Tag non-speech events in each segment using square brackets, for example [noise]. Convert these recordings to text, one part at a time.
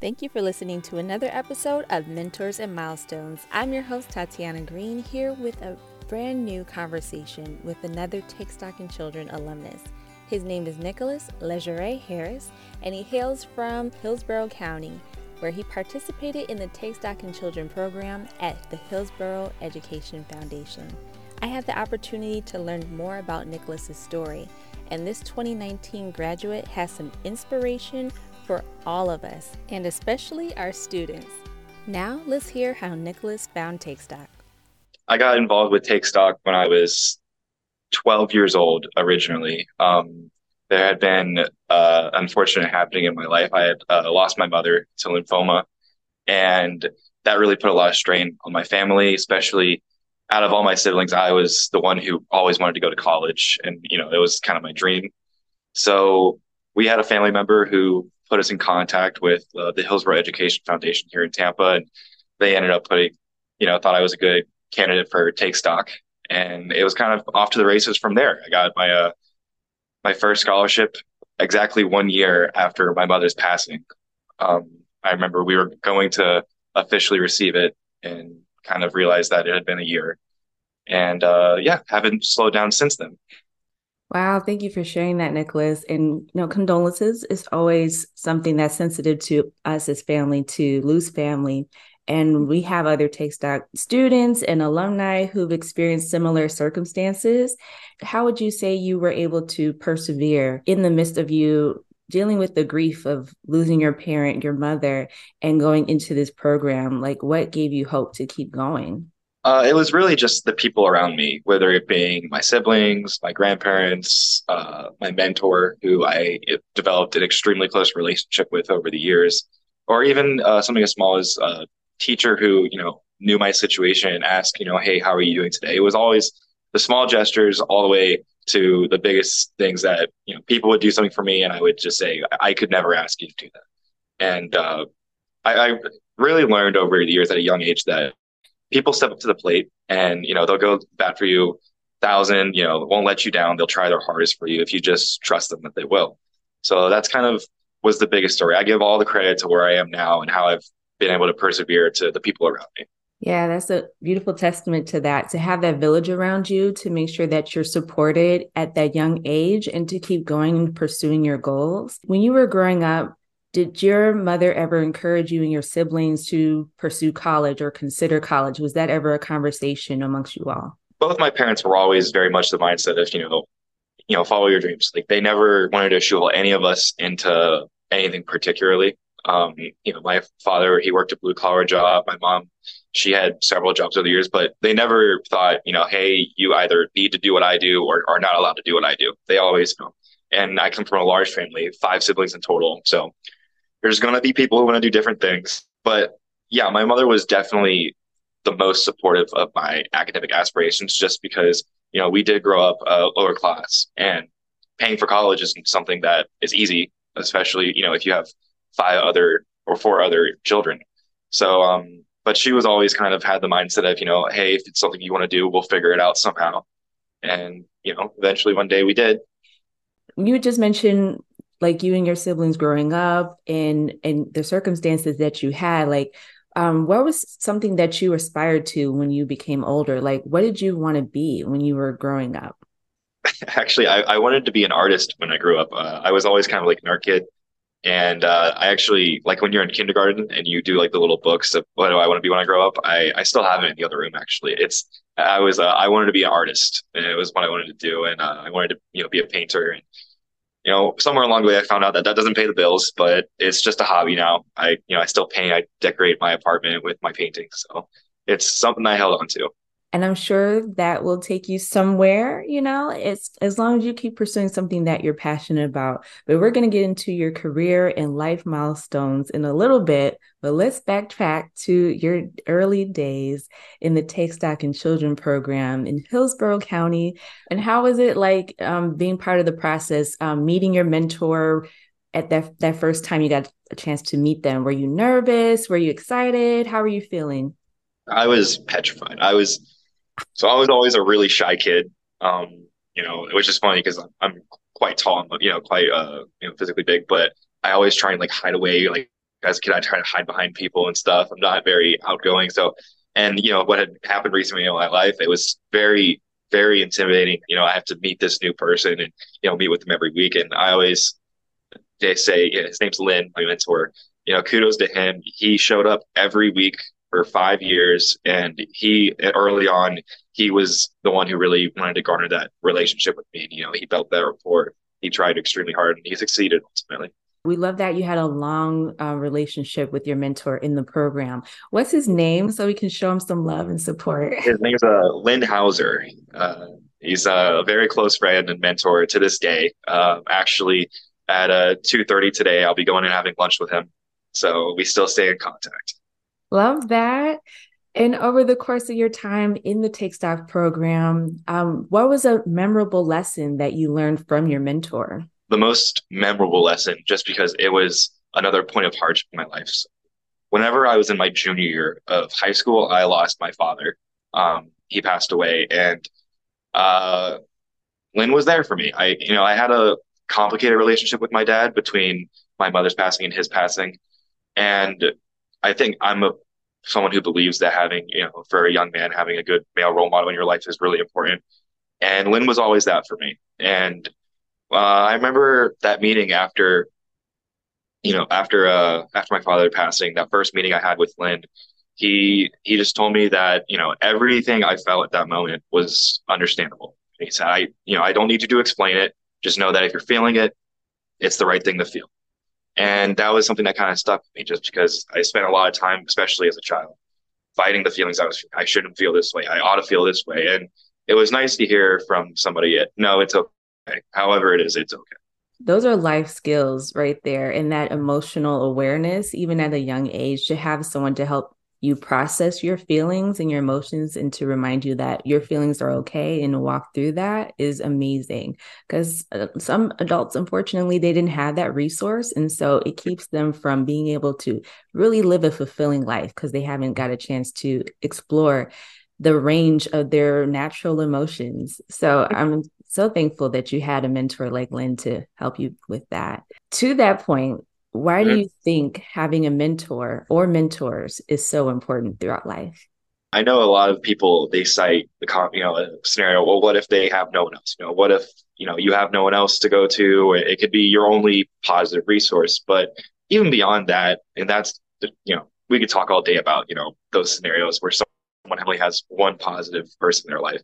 Thank you for listening to another episode of Mentors and Milestones. I'm your host, Tatiana Green, here with a brand new conversation with another Take Stock in Children alumnus. His name is Nicholas Legere Harris, and he hails from Hillsborough County, where he participated in the Take Stock in Children program at the Hillsborough Education Foundation. I had the opportunity to learn more about Nicolas's story, and this 2019 graduate has some inspiration for all of us, and especially our students. Now, let's hear how Nicolas found Take Stock. I got involved with Take Stock when I was 12 years old originally. Um, there had been uh, unfortunate happening in my life. I had uh, lost my mother to lymphoma, and that really put a lot of strain on my family, especially out of all my siblings, I was the one who always wanted to go to college, and you know it was kind of my dream. So we had a family member who put us in contact with uh, the Hillsborough Education Foundation here in Tampa, and they ended up putting, you know, thought I was a good candidate for Take Stock, and it was kind of off to the races from there. I got my uh, my first scholarship exactly one year after my mother's passing. Um, I remember we were going to officially receive it, and kind of realized that it had been a year, and uh, yeah, haven't slowed down since then. Wow, thank you for sharing that, Nicolas. And you know, condolences is always something that's sensitive to us as family to lose family. And we have other Take Stock students and alumni who've experienced similar circumstances. How would you say you were able to persevere in the midst of you dealing with the grief of losing your parent, your mother, and going into this program? Like, what gave you hope to keep going? Uh, it was really just the people around me, whether it being my siblings, my grandparents, uh, my mentor, who I developed an extremely close relationship with over the years, or even uh, something as small as a teacher who, you know, knew my situation and asked, you know, hey, how are you doing today? It was always the small gestures all the way to the biggest things that, you know, people would do something for me and I would just say, I could never ask you to do that. And uh, I, I really learned over the years at a young age that people step up to the plate and, you know, they'll go bat for you thousand, you know, won't let you down. They'll try their hardest for you if you just trust them that they will. So that's kind of was the biggest story. I give all the credit to where I am now and how I've been able to persevere to the people around me. Yeah, that's a beautiful testament to that. To have that village around you to make sure that you're supported at that young age and to keep going and pursuing your goals. When you were growing up, did your mother ever encourage you and your siblings to pursue college or consider college? Was that ever a conversation amongst you all? Both my parents were always very much the mindset of, you know, you know, follow your dreams. Like they never wanted to shoehorn any of us into anything particularly. Um, you know, my father, he worked a blue collar job. My mom, she had several jobs over the years, but they never thought, you know, hey, you either need to do what I do or are not allowed to do what I do. They always you know. And I come from a large family, five siblings in total. So there's going to be people who want to do different things. But yeah, my mother was definitely the most supportive of my academic aspirations just because, you know, we did grow up uh, lower class and paying for college isn't something that is easy, especially, you know, if you have five other or four other children. So, um, but she was always kind of had the mindset of, you know, hey, if it's something you want to do, we'll figure it out somehow. And, you know, eventually one day we did. You just mentioned like you and your siblings growing up and and the circumstances that you had like um, what was something that you aspired to when you became older? Like what did you want to be when you were growing up? [laughs] Actually I, I wanted to be an artist when i grew up. Uh, i was always kind of like an art kid. And uh, i actually like when you're in kindergarten and you do like the little books of what do i want to be when i grow up i, I still have it in the other room actually. It's i was uh, i wanted to be an artist and it was what i wanted to do. And uh, i wanted to you know be a painter and you know, somewhere along the way, I found out that that doesn't pay the bills, but it's just a hobby now. I, you know, I still paint, I decorate my apartment with my paintings. So it's something I held on to and i'm sure that will take you somewhere you know it's as long as you keep pursuing something that you're passionate about. But we're going to get into your career and life milestones in a little bit but let's backtrack to your early days in the take stock in children program in hillsborough county. And how was it like um, being part of the process um, meeting your mentor at that that first time you got a chance to meet them? Were you nervous? Were you excited? How were you feeling? I was petrified. I was so I was always a really shy kid. Um, you know, which is funny because I'm, I'm, quite tall, and you know, quite uh, you know, physically big, but I always try and like hide away, like as a kid, I try to hide behind people and stuff. I'm not very outgoing. So, and you know what had happened recently in my life, it was very, very intimidating. You know, I have to meet this new person and you know meet with them every week, and I always they say yeah, his name's Lynn, my mentor. You know, kudos to him. He showed up every week for five years, and he early on he was the one who really wanted to garner that relationship with me. And, you know, he built that rapport. He tried extremely hard, and he succeeded ultimately. We love that you had a long uh, relationship with your mentor in the program. What's his name so we can show him some love and support? His name is uh, Lynn Hauser. Uh, he's a very close friend and mentor to this day. Uh, actually, at uh, 2.30 today, I'll be going and having lunch with him. So we still stay in contact. Love that. And over the course of your time in the Take Stock program, um, what was a memorable lesson that you learned from your mentor? the most memorable lesson just because it was another point of hardship in my life. So whenever I was in my junior year of high school, I lost my father. Um, he passed away, and uh, Lynn was there for me. I, you know, I had a complicated relationship with my dad between my mother's passing and his passing, and I think I'm a someone who believes that having, you know, for a young man, having a good male role model in your life is really important. And Lynn was always that for me. And uh, I remember that meeting after, you know, after uh after my father passing, that first meeting I had with Lynn, he he just told me that you know everything I felt at that moment was understandable. He said, I you know I don't need you to explain it. Just know that if you're feeling it, it's the right thing to feel. And that was something that kind of stuck with me, just because I spent a lot of time, especially as a child, fighting the feelings I was I shouldn't feel this way. I ought to feel this way, and it was nice to hear from somebody. No, it's okay. However it is, it's okay. Those are life skills right there. And that emotional awareness, even at a young age, to have someone to help you process your feelings and your emotions and to remind you that your feelings are okay and walk through that is amazing because uh, some adults unfortunately they didn't have that resource and so it keeps them from being able to really live a fulfilling life because they haven't got a chance to explore the range of their natural emotions so i'm so thankful that you had a mentor like Lynn to help you with that. To that point, why do mm-hmm. you think having a mentor or mentors is so important throughout life? I know a lot of people they cite the you know scenario. Well, what if they have no one else? You know, what if you know you have no one else to go to? It could be your only positive resource. But even beyond that, and that's you know we could talk all day about you know those scenarios where someone only has one positive person in their life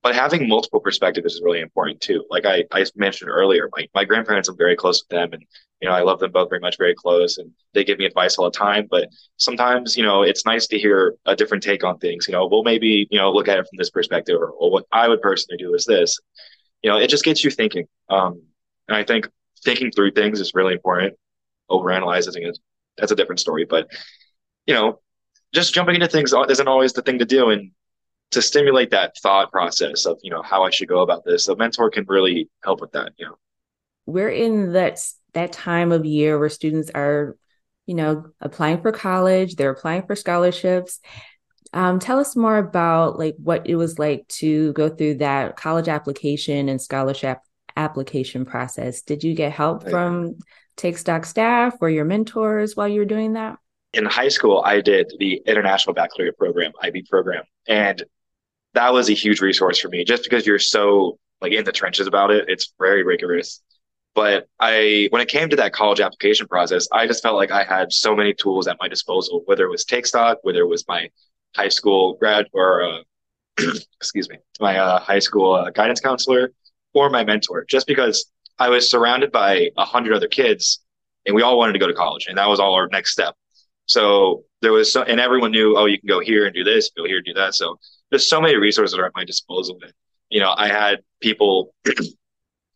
but having multiple perspectives is really important too. Like I, I mentioned earlier, my, my grandparents, I'm very close with them and, you know, I love them both very much, very close and they give me advice all the time. But sometimes, you know, it's nice to hear a different take on things. You know, well, maybe, you know, look at it from this perspective or, or what I would personally do is this, you know, it just gets you thinking. Um, and I think thinking through things is really important. Overanalyzing is, that's a different story, but, you know, just jumping into things isn't always the thing to do. And to stimulate that thought process of you know how I should go about this. A mentor can really help with that. You know, we're in that that time of year where students are, you know, applying for college. They're applying for scholarships. Um, tell us more about like what it was like to go through that college application and scholarship application process. Did you get help from Take Stock staff or your mentors while you were doing that? In high school, I did the International Baccalaureate Program, IB program, and that was a huge resource for me just because you're so like in the trenches about it. It's very rigorous. But I, when it came to that college application process, I just felt like I had so many tools at my disposal, whether it was Take Stock, whether it was my high school grad or, uh, [clears throat] excuse me, my uh, high school uh, guidance counselor or my mentor, just because I was surrounded by a hundred other kids and we all wanted to go to college and that was all our next step. So there was, so, and everyone knew, oh, you can go here and do this, go here and do that. So there's so many resources at my disposal. You know, I had people [clears throat]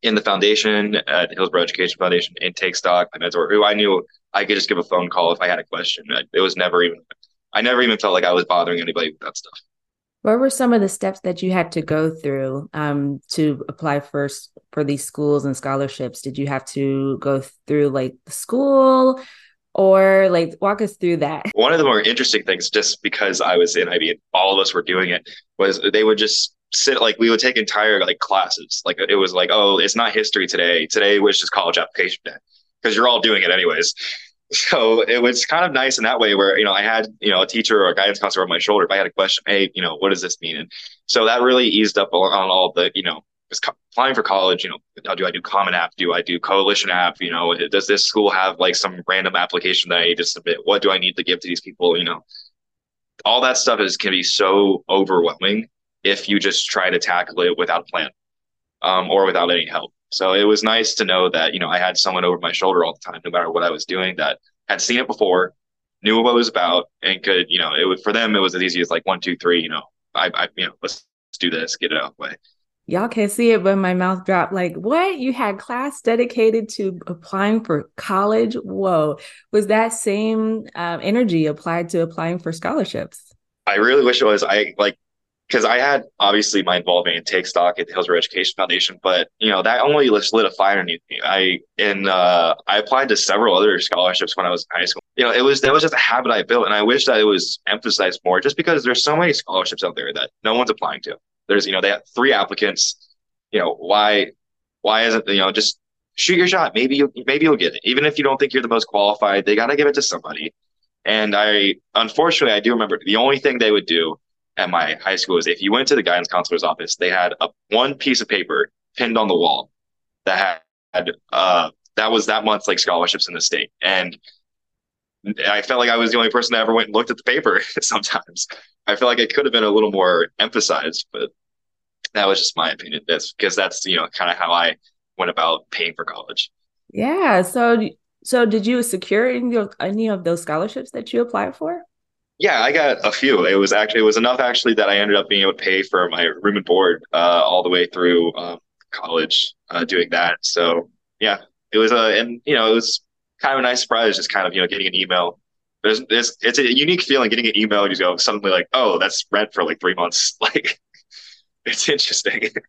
in the foundation at Hillsborough Education Foundation in Take Stock, my mentor, who I knew I could just give a phone call if I had a question. It was never even, I never even felt like I was bothering anybody with that stuff. What were some of the steps that you had to go through um, to apply first for these schools and scholarships? Did you have to go through like the school? or like walk us through that one of the more interesting things just because i was in ib and all of us were doing it was they would just sit like we would take entire like classes. Like it was like oh it's not history today. Today was just college application day because you're all doing it anyways. [laughs] So it was kind of nice in that way where you know I had you know a teacher or a guidance counselor on my shoulder. If I had a question hey you know what does this mean? And so that really eased up on all the you know applying for college you know do I do common app? Do I do coalition app? You know does this school have like some random application that I need to submit? What do I need to give to these people? You know all that stuff is can be so overwhelming if you just try to tackle it without a plan um, or without any help so it was nice to know that, you know, I had someone over my shoulder all the time, no matter what I was doing, that had seen it before, knew what it was about, and could, you know, it would for them it was as easy as like one, two, three, you know, I, I you know, let's, let's do this, get it out of the way. Y'all can't see it, but my mouth dropped. Like, what? You had class dedicated to applying for college? Whoa. Was that same um, energy applied to applying for scholarships? I really wish it was. I like because I had obviously my involvement in Take Stock at the Hillsborough Education Foundation, but you know that only lit a fire underneath me. I and uh, I applied to several other scholarships when I was in high school. You know, it was that was just a habit I built, and I wish that it was emphasized more. Just because there's so many scholarships out there that no one's applying to. There's you know they have three applicants. You know why why isn't you know just shoot your shot? Maybe you maybe you'll get it, even if you don't think you're the most qualified. They got to give it to somebody. And I unfortunately I do remember the only thing they would do at my high school is if you went to the guidance counselor's office, they had a one piece of paper pinned on the wall that had uh that was that month's like scholarships in the state. And I felt like I was the only person that ever went and looked at the paper [laughs] sometimes. I feel like it could have been a little more emphasized, but that was just my opinion. That's because that's, you know, kind of how I went about paying for college. Yeah. So so did you secure any of, any of those scholarships that you applied for? Yeah, I got a few. It was actually it was enough actually that I ended up being able to pay for my room and board uh, all the way through um, college uh, doing that. So yeah, it was a uh, and you know it was kind of a nice surprise just kind of you know getting an email. There's, there's it's a unique feeling getting an email and you go suddenly like oh that's rent for like three months [laughs] like it's interesting. [laughs]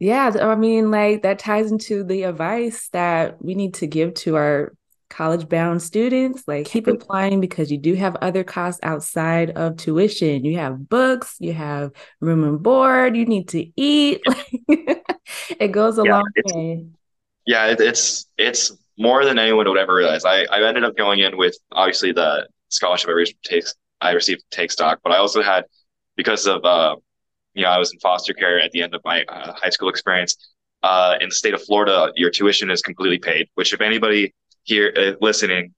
Yeah, I mean, like that ties into the advice that we need to give to our college bound students, like keep applying because you do have other costs outside of tuition. You have books, you have room and board, you need to eat. [laughs] it goes a yeah, long way. Yeah, it, it's it's more than anyone would ever realize. I, I ended up going in with obviously the scholarship I received takes I received take stock, but I also had because of uh, you know I was in foster care at the end of my uh, high school experience. Uh, in the state of Florida, your tuition is completely paid. Which, if anybody here uh, listening,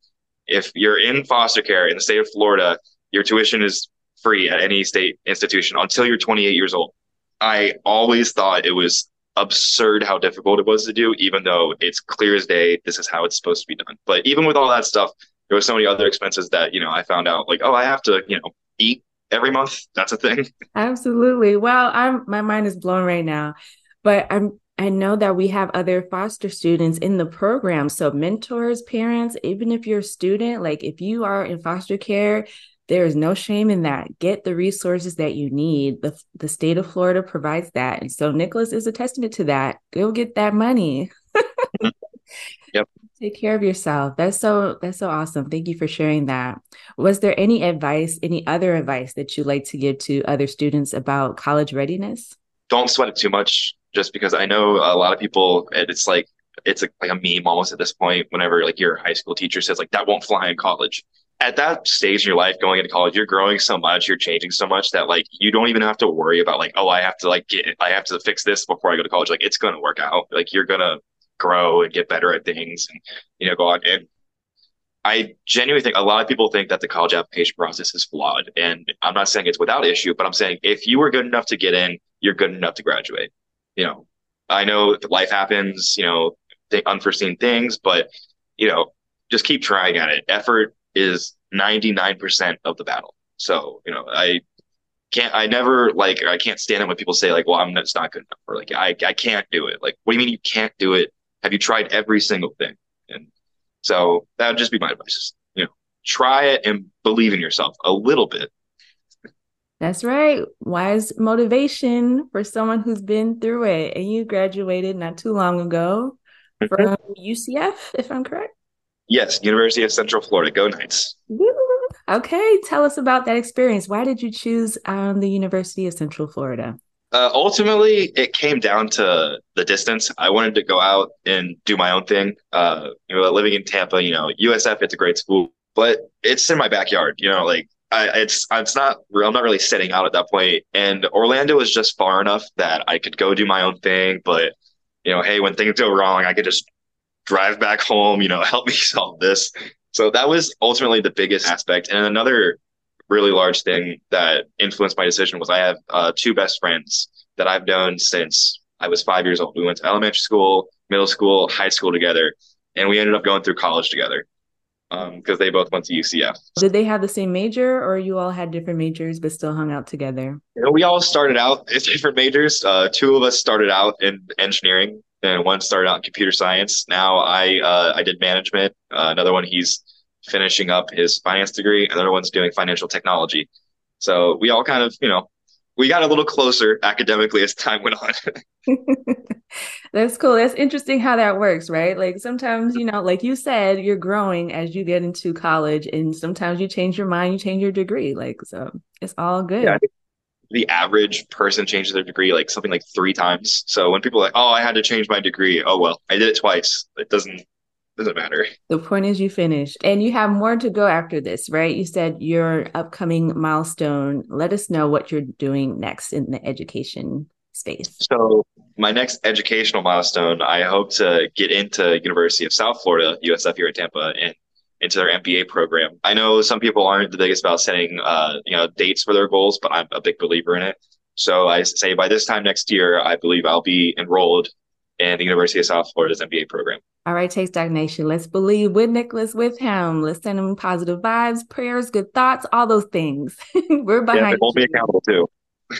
if you're in foster care in the state of Florida, your tuition is free at any state institution until you're 28 years old. I always thought it was absurd how difficult it was to do, even though it's clear as day this is how it's supposed to be done. But even with all that stuff, there were so many other expenses that you know I found out like oh I have to you know eat every month. That's a thing. Absolutely. Well, I'm my mind is blown right now, but I'm I know that we have other foster students in the program. So, mentors, parents, even if you're a student, like if you are in foster care, there is no shame in that. Get the resources that you need. The, the state of Florida provides that. And so, Nicolas is a testament to that. Go get that money. [laughs] yep. Take care of yourself. That's so that's so awesome. Thank you for sharing that. Was there any advice, any other advice that you like to give to other students about college readiness? Don't sweat it too much just because I know a lot of people, it's like, it's a, like a meme almost at this point. Whenever like your high school teacher says like that won't fly in college, at that stage in your life going into college, you're growing so much, you're changing so much that like you don't even have to worry about like, oh, I have to like get, I have to fix this before I go to college. Like it's going to work out. Like you're going to grow and get better at things and, you know, go on. And I genuinely think a lot of people think that the college application process is flawed. And I'm not saying it's without issue, but I'm saying if you were good enough to get in, you're good enough to graduate you know, I know life happens, you know, th- unforeseen things, but you know, just keep trying at it. Effort is 99% of the battle. So, you know, I can't, I never like, I can't stand it when people say like, well, I'm just not good enough or like, I, I can't do it. Like, what do you mean you can't do it? Have you tried every single thing? And so that would just be my advice. You know, try it and believe in yourself a little bit that's right. Wise motivation for someone who's been through it. And you graduated not too long ago mm-hmm. from UCF, if I'm correct. Yes, University of Central Florida. Go Knights. Okay, tell us about that experience. Why did you choose um, the University of Central Florida? Uh, ultimately, it came down to the distance. I wanted to go out and do my own thing. Uh, you know, living in Tampa, you know, USF, it's a great school, but it's in my backyard. You know, like I, it's it's not I'm not really sitting out at that point. And Orlando is just far enough that I could go do my own thing. But you know, hey, when things go wrong, I could just drive back home. You know, [laughs] help me solve this. So that was ultimately the biggest aspect. And another really large thing that influenced my decision was I have uh, two best friends that I've known since I was five years old. We went to elementary school, middle school, high school together, and we ended up going through college together because um, they both went to UCF. Did they have the same major, or you all had different majors but still hung out together? You know, we all started out [laughs] as different majors. Uh, two of us started out in engineering, and one started out in computer science. Now I uh, I did management. Uh, another one he's finishing up his finance degree. Another one's doing financial technology. So we all kind of you know we got a little closer academically as time went on. [laughs] [laughs] That's cool. That's interesting how that works, right? Like sometimes, you know, like you said, you're growing as you get into college, and sometimes you change your mind, you change your degree. Like, so it's all good. Yeah, the average person changes their degree like something like three times. So when people are like, oh, I had to change my degree, oh, well, I did it twice. It doesn't doesn't matter. The point is you finished and you have more to go after this, right? You said your upcoming milestone. Let us know what you're doing next in the education space. So my next educational milestone, I hope to get into University of South Florida, USF here at Tampa, and into their MBA program. I know some people aren't the biggest about setting, uh, you know, dates for their goals, but I'm a big believer in it. So I say by this time next year, I believe I'll be enrolled in the University of South Florida's MBA program. All right, Take Stock Nation, let's believe with Nicolas, with him. Let's send him positive vibes, prayers, good thoughts, all those things. [laughs] We're behind. Yeah, hold me accountable too.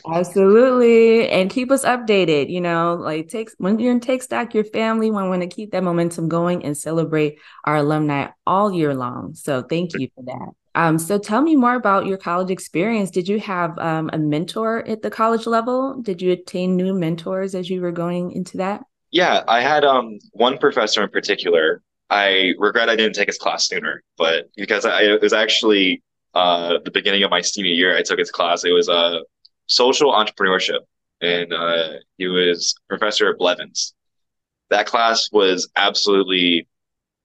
Absolutely. And keep us updated. You know, like takes when you're in Take Stock, your family want, want to keep that momentum going and celebrate our alumni all year long. So thank you for that. Um, so tell me more about your college experience. Did you have um, a mentor at the college level? Did you attain new mentors as you were going into that? Yeah, I had um one professor in particular. I regret I didn't take his class sooner, but because I, it was actually uh, the beginning of my senior year, I took his class. It was a uh, social entrepreneurship, and uh, he was professor at Blevins. That class was absolutely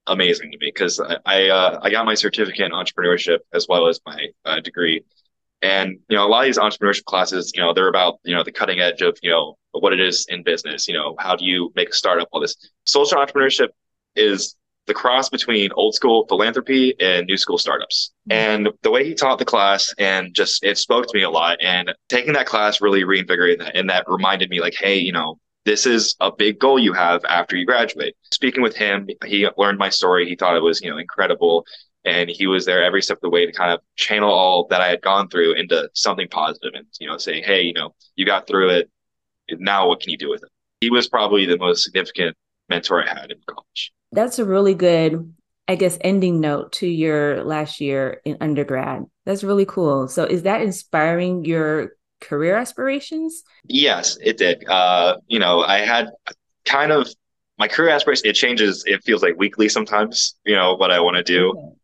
amazing to me because I I, uh, I, got my certificate in entrepreneurship as well as my uh, degree, and you know a lot of these entrepreneurship classes, you know, they're about you know the cutting edge of you know what it is in business. You know, how do you make a startup? All this social entrepreneurship is the cross between old school philanthropy and new school startups. Mm-hmm. And the way he taught the class and just it spoke to me a lot. And taking that class really reinvigorated that. And that reminded me, like, hey, you know, this is a big goal you have after you graduate. Speaking with him, he learned my story. He thought it was, you know, incredible. And he was there every step of the way to kind of channel all that I had gone through into something positive and, you know, saying, hey, you know, you got through it. Now what can you do with it? He was probably the most significant mentor I had in college that's a really good I guess ending note to your last year in undergrad. That's really cool. So is that inspiring your career aspirations? Yes, it did. Uh, you know, I had kind of my career aspirations, it changes, it feels like weekly sometimes, you know, what I want to do. Okay.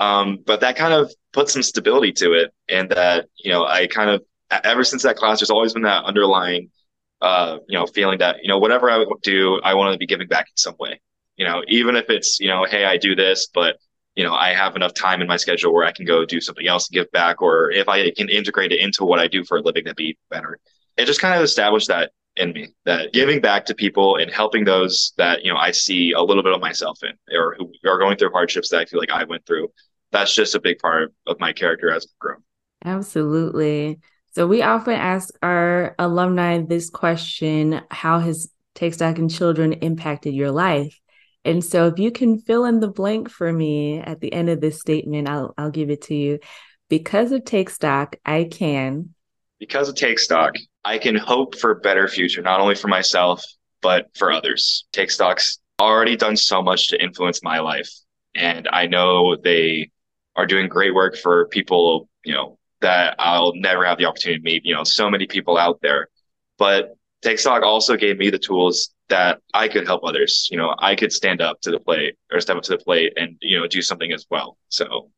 Um, but that kind of put some stability to it. And that, you know, I kind of, ever since that class, there's always been that underlying, uh, you know, feeling that, you know, whatever I do, I want to be giving back in some way you know, even if it's, you know, hey, I do this, but you know, I have enough time in my schedule where I can go do something else and give back, or if I can integrate it into what I do for a living, that'd be better. It just kind of established that in me that giving back to people and helping those that, you know, I see a little bit of myself in or who are going through hardships that I feel like I went through. That's just a big part of my character as I've grown. Absolutely. So we often ask our alumni this question How has Take Stock in Children impacted your life? And so if you can fill in the blank for me at the end of this statement, I'll I'll give it to you. Because of Take Stock, I can. Because of Take Stock, I can hope for a better future, not only for myself, but for others. Take Stock's already done so much to influence my life. And I know they are doing great work for people, you know, that I'll never have the opportunity to meet, you know, so many people out there. But Take Stock also gave me the tools that I could help others. You know, I could stand up to the plate or step up to the plate and, you know, do something as well. So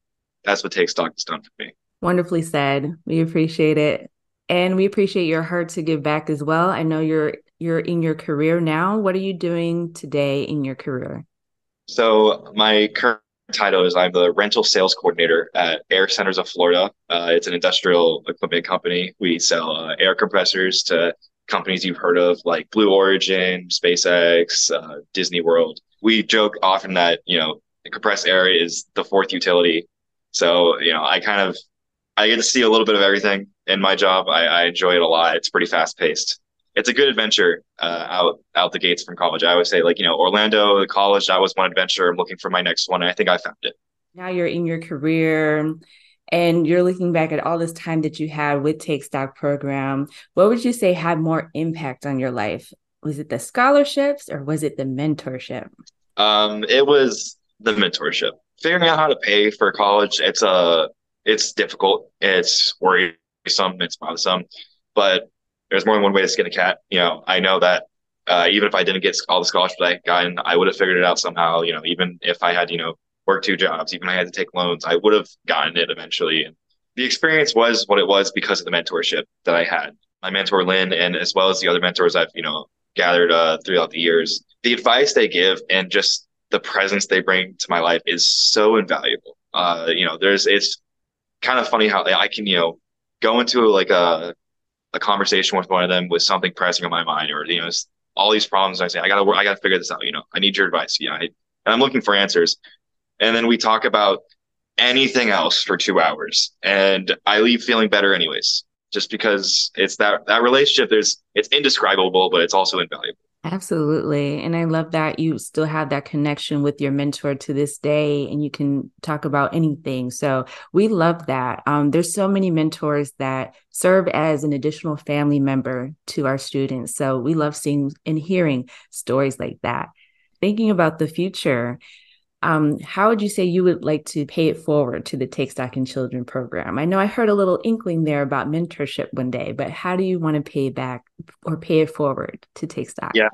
that's what Take Stock has done for me. Wonderfully said. We appreciate it. And we appreciate your heart to give back as well. I know you're you're in your career now. What are you doing today in your career? So my current title is I'm the rental sales coordinator at Air Centers of Florida. Uh, it's an industrial equipment company. We sell uh, air compressors to companies you've heard of like Blue Origin, SpaceX, uh, Disney World. We joke often that you know compressed air is the fourth utility. So you know I kind of I get to see a little bit of everything in my job. I, I enjoy it a lot. It's pretty fast paced it's a good adventure uh, out out the gates from college. I always say like you know Orlando college that was one adventure. I'm looking for my next one, and I think I found it. Now you're in your career, and you're looking back at all this time that you had with Take Stock program. What would you say had more impact on your life? Was it the scholarships or was it the mentorship? Um, it was the mentorship. Figuring out how to pay for college. It's a uh, it's difficult. It's worrisome. It's bothersome, but there's more than one way to skin a cat. You know, I know that uh, even if I didn't get all the scholarships I got, I would have figured it out somehow. You know, even if I had, you know, worked two jobs, even if I had to take loans, I would have gotten it eventually. And the experience was what it was because of the mentorship that I had. My mentor Lynn, and as well as the other mentors I've, you know, gathered uh, throughout the years. The advice they give and just the presence they bring to my life is so invaluable. Uh, you know, there's it's kind of funny how I can, you know, go into like a a conversation with one of them with something pressing on my mind or you know all these problems. I say i gotta i gotta figure this out you know i need your advice. Yeah I, and i'm looking for answers. And then we talk about anything else for two hours and i leave feeling better anyways just because it's that that relationship there's it's indescribable but it's also invaluable Absolutely. And I love that you still have that connection with your mentor to this day and you can talk about anything. So we love that. Um, there's so many mentors that serve as an additional family member to our students. So we love seeing and hearing stories like that. Thinking about the future, um, how would you say you would like to pay it forward to the Take Stock in Children program? I know I heard a little inkling there about mentorship one day, but how do you want to pay back or pay it forward to Take Stock? Yeah.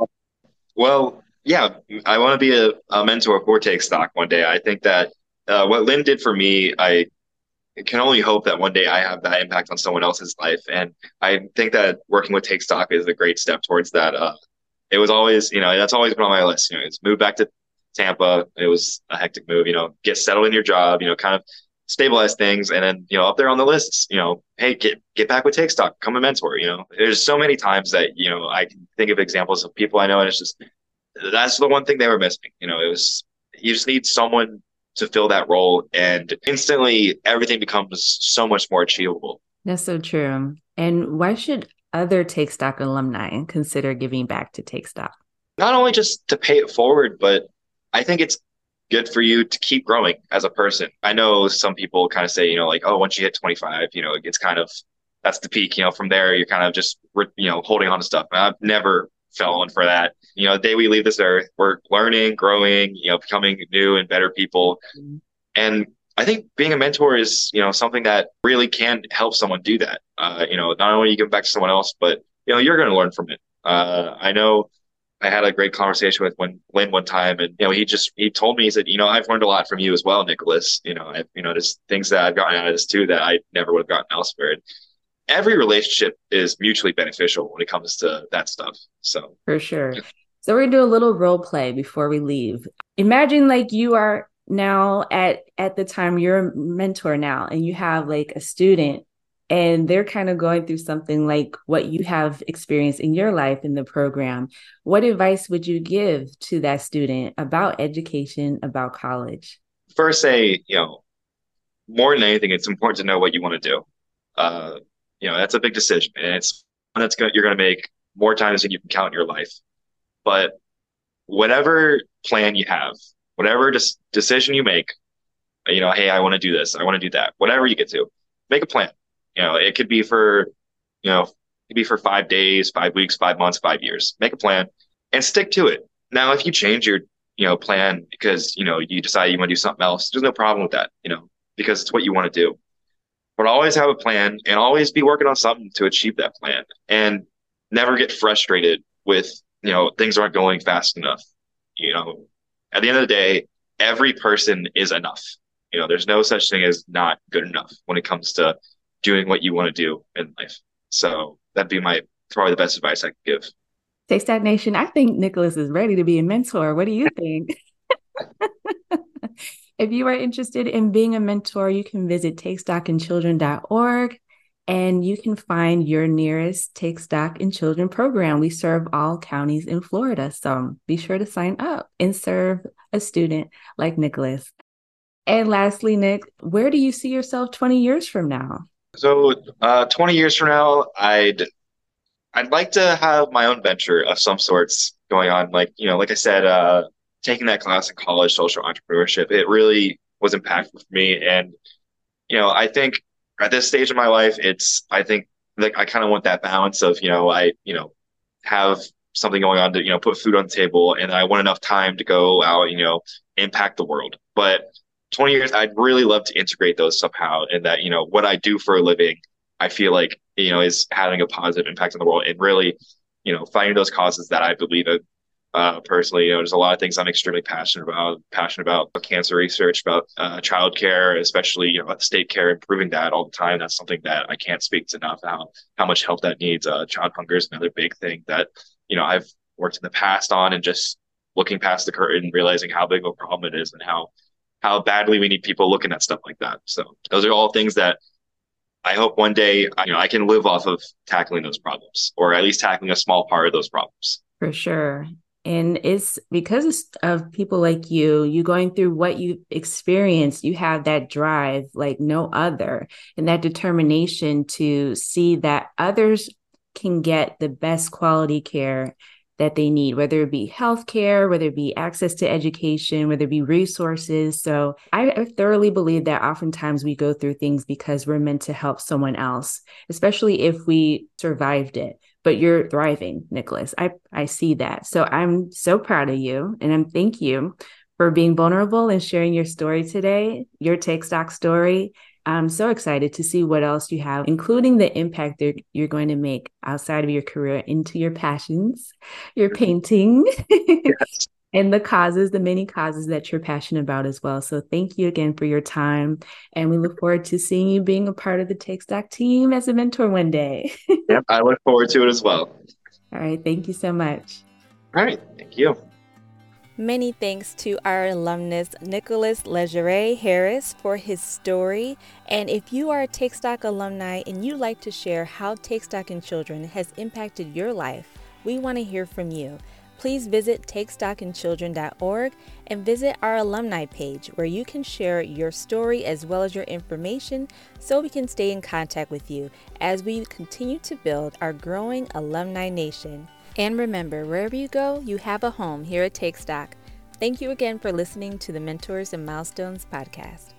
Well, yeah, I want to be a, a mentor for Take Stock one day. I think that uh, what Lynn did for me, I can only hope that one day I have that impact on someone else's life. And I think that working with Take Stock is a great step towards that. Uh, it was always, you know, that's always been on my list. You know, it's move back to Tampa. It was a hectic move, you know, get settled in your job, you know, kind of stabilize things. And then, you know, up there on the lists, you know, hey, get, get back with Take Stock, come a mentor, you know, there's so many times that, you know, I can think of examples of people I know and it's just, that's the one thing they were missing. You know, it was, you just need someone to fill that role and instantly everything becomes so much more achievable. That's so true. And why should other Take Stock alumni consider giving back to Take Stock? Not only just to pay it forward, but I think it's good for you to keep growing as a person. I know some people kind of say, you know, like, oh, once you hit 25, you know, it's kind of that's the peak. You know, from there, you're kind of just, you know, holding on to stuff. And I've never fallen for that. You know, the day we leave this earth, we're learning, growing, you know, becoming new and better people. Mm-hmm. And I think being a mentor is, you know, something that really can help someone do that. Uh, you know, not only you give back to someone else, but you know, you're going to learn from it. Uh, I know I had a great conversation with when Lynn one time, and you know, he just he told me he said, you know, I've learned a lot from you as well, Nicolas. You know, I you know, there's things that I've gotten out of this too that I never would have gotten elsewhere. And every relationship is mutually beneficial when it comes to that stuff. So for sure. So we're gonna do a little role play before we leave. Imagine like you are now at at the time you're a mentor now, and you have like a student and they're kind of going through something like what you have experienced in your life in the program, what advice would you give to that student about education, about college? First, say, you know, more than anything, it's important to know what you want to do. Uh, you know, that's a big decision, and it's one that's going you're going to make more times than you can count in your life. But whatever plan you have, whatever des- decision you make, you know, hey, I want to do this, I want to do that, whatever you get to, make a plan you know, it could be for, you know, it could be for five days, five weeks, five months, five years. Make a plan and stick to it. Now, if you change your, you know, plan because, you know, you decide you want to do something else, there's no problem with that, you know, because it's what you want to do. But always have a plan and always be working on something to achieve that plan and never get frustrated with, you know, things aren't going fast enough. You know, at the end of the day, every person is enough. You know, there's no such thing as not good enough when it comes to doing what you want to do in life. So that'd be my probably the best advice I could give. Take Stock Nation, I think Nicolas is ready to be a mentor. What do you think? [laughs] if you are interested in being a mentor, you can visit takestockinchildren.org and you can find your nearest Take Stock in Children program. We serve all counties in Florida, so be sure to sign up and serve a student like Nicolas. And lastly, Nick, where do you see yourself 20 years from now? So, uh, 20 years from now, I'd I'd like to have my own venture of some sorts going on. Like, you know, like I said, uh, taking that class in college, social entrepreneurship, it really was impactful for me. And, you know, I think at this stage of my life, it's, I think like I kind of want that balance of, you know, I, you know, have something going on to, you know, put food on the table and I want enough time to go out, you know, impact the world. But 20 years, I'd really love to integrate those somehow and that, you know, what I do for a living, I feel like, you know, is having a positive impact on the world and really, you know, finding those causes that I believe in uh, personally. You know, there's a lot of things I'm extremely passionate about. Passionate about cancer research, about uh, child care, especially you know state care, improving that all the time. That's something that I can't speak to enough. How how much help that needs. Uh, child hunger is another big thing that you know I've worked in the past on, and just looking past the curtain, realizing how big of a problem it is, and how how badly we need people looking at stuff like that. So those are all things that I hope one day you know I can live off of tackling those problems, or at least tackling a small part of those problems. For sure. And it's because of people like you, you going through what you experienced, you have that drive like no other, and that determination to see that others can get the best quality care that they need, whether it be healthcare, whether it be access to education, whether it be resources. So I thoroughly believe that oftentimes we go through things because we're meant to help someone else, especially if we survived it but you're thriving, Nicolas. I, I see that. So I'm so proud of you and I'm thank you for being vulnerable and sharing your story today, your take stock story. I'm so excited to see what else you have, including the impact that you're going to make outside of your career into your passions, your mm-hmm. painting, [laughs] yes and the causes, the many causes that you're passionate about as well. So thank you again for your time. And we look forward to seeing you being a part of the Take Stock team as a mentor one day. [laughs] yep, I look forward to it as well. All right. Thank you so much. All right. Thank you. Many thanks to our alumnus Nicolas Légeret-Harris for his story. And if you are a Take Stock alumni and you'd like to share how Take Stock in Children has impacted your life, we want to hear from you please visit takestockinchildren.org and visit our alumni page where you can share your story as well as your information so we can stay in contact with you as we continue to build our growing alumni nation. And remember, wherever you go, you have a home here at Take Stock. Thank you again for listening to the Mentors and Milestones podcast.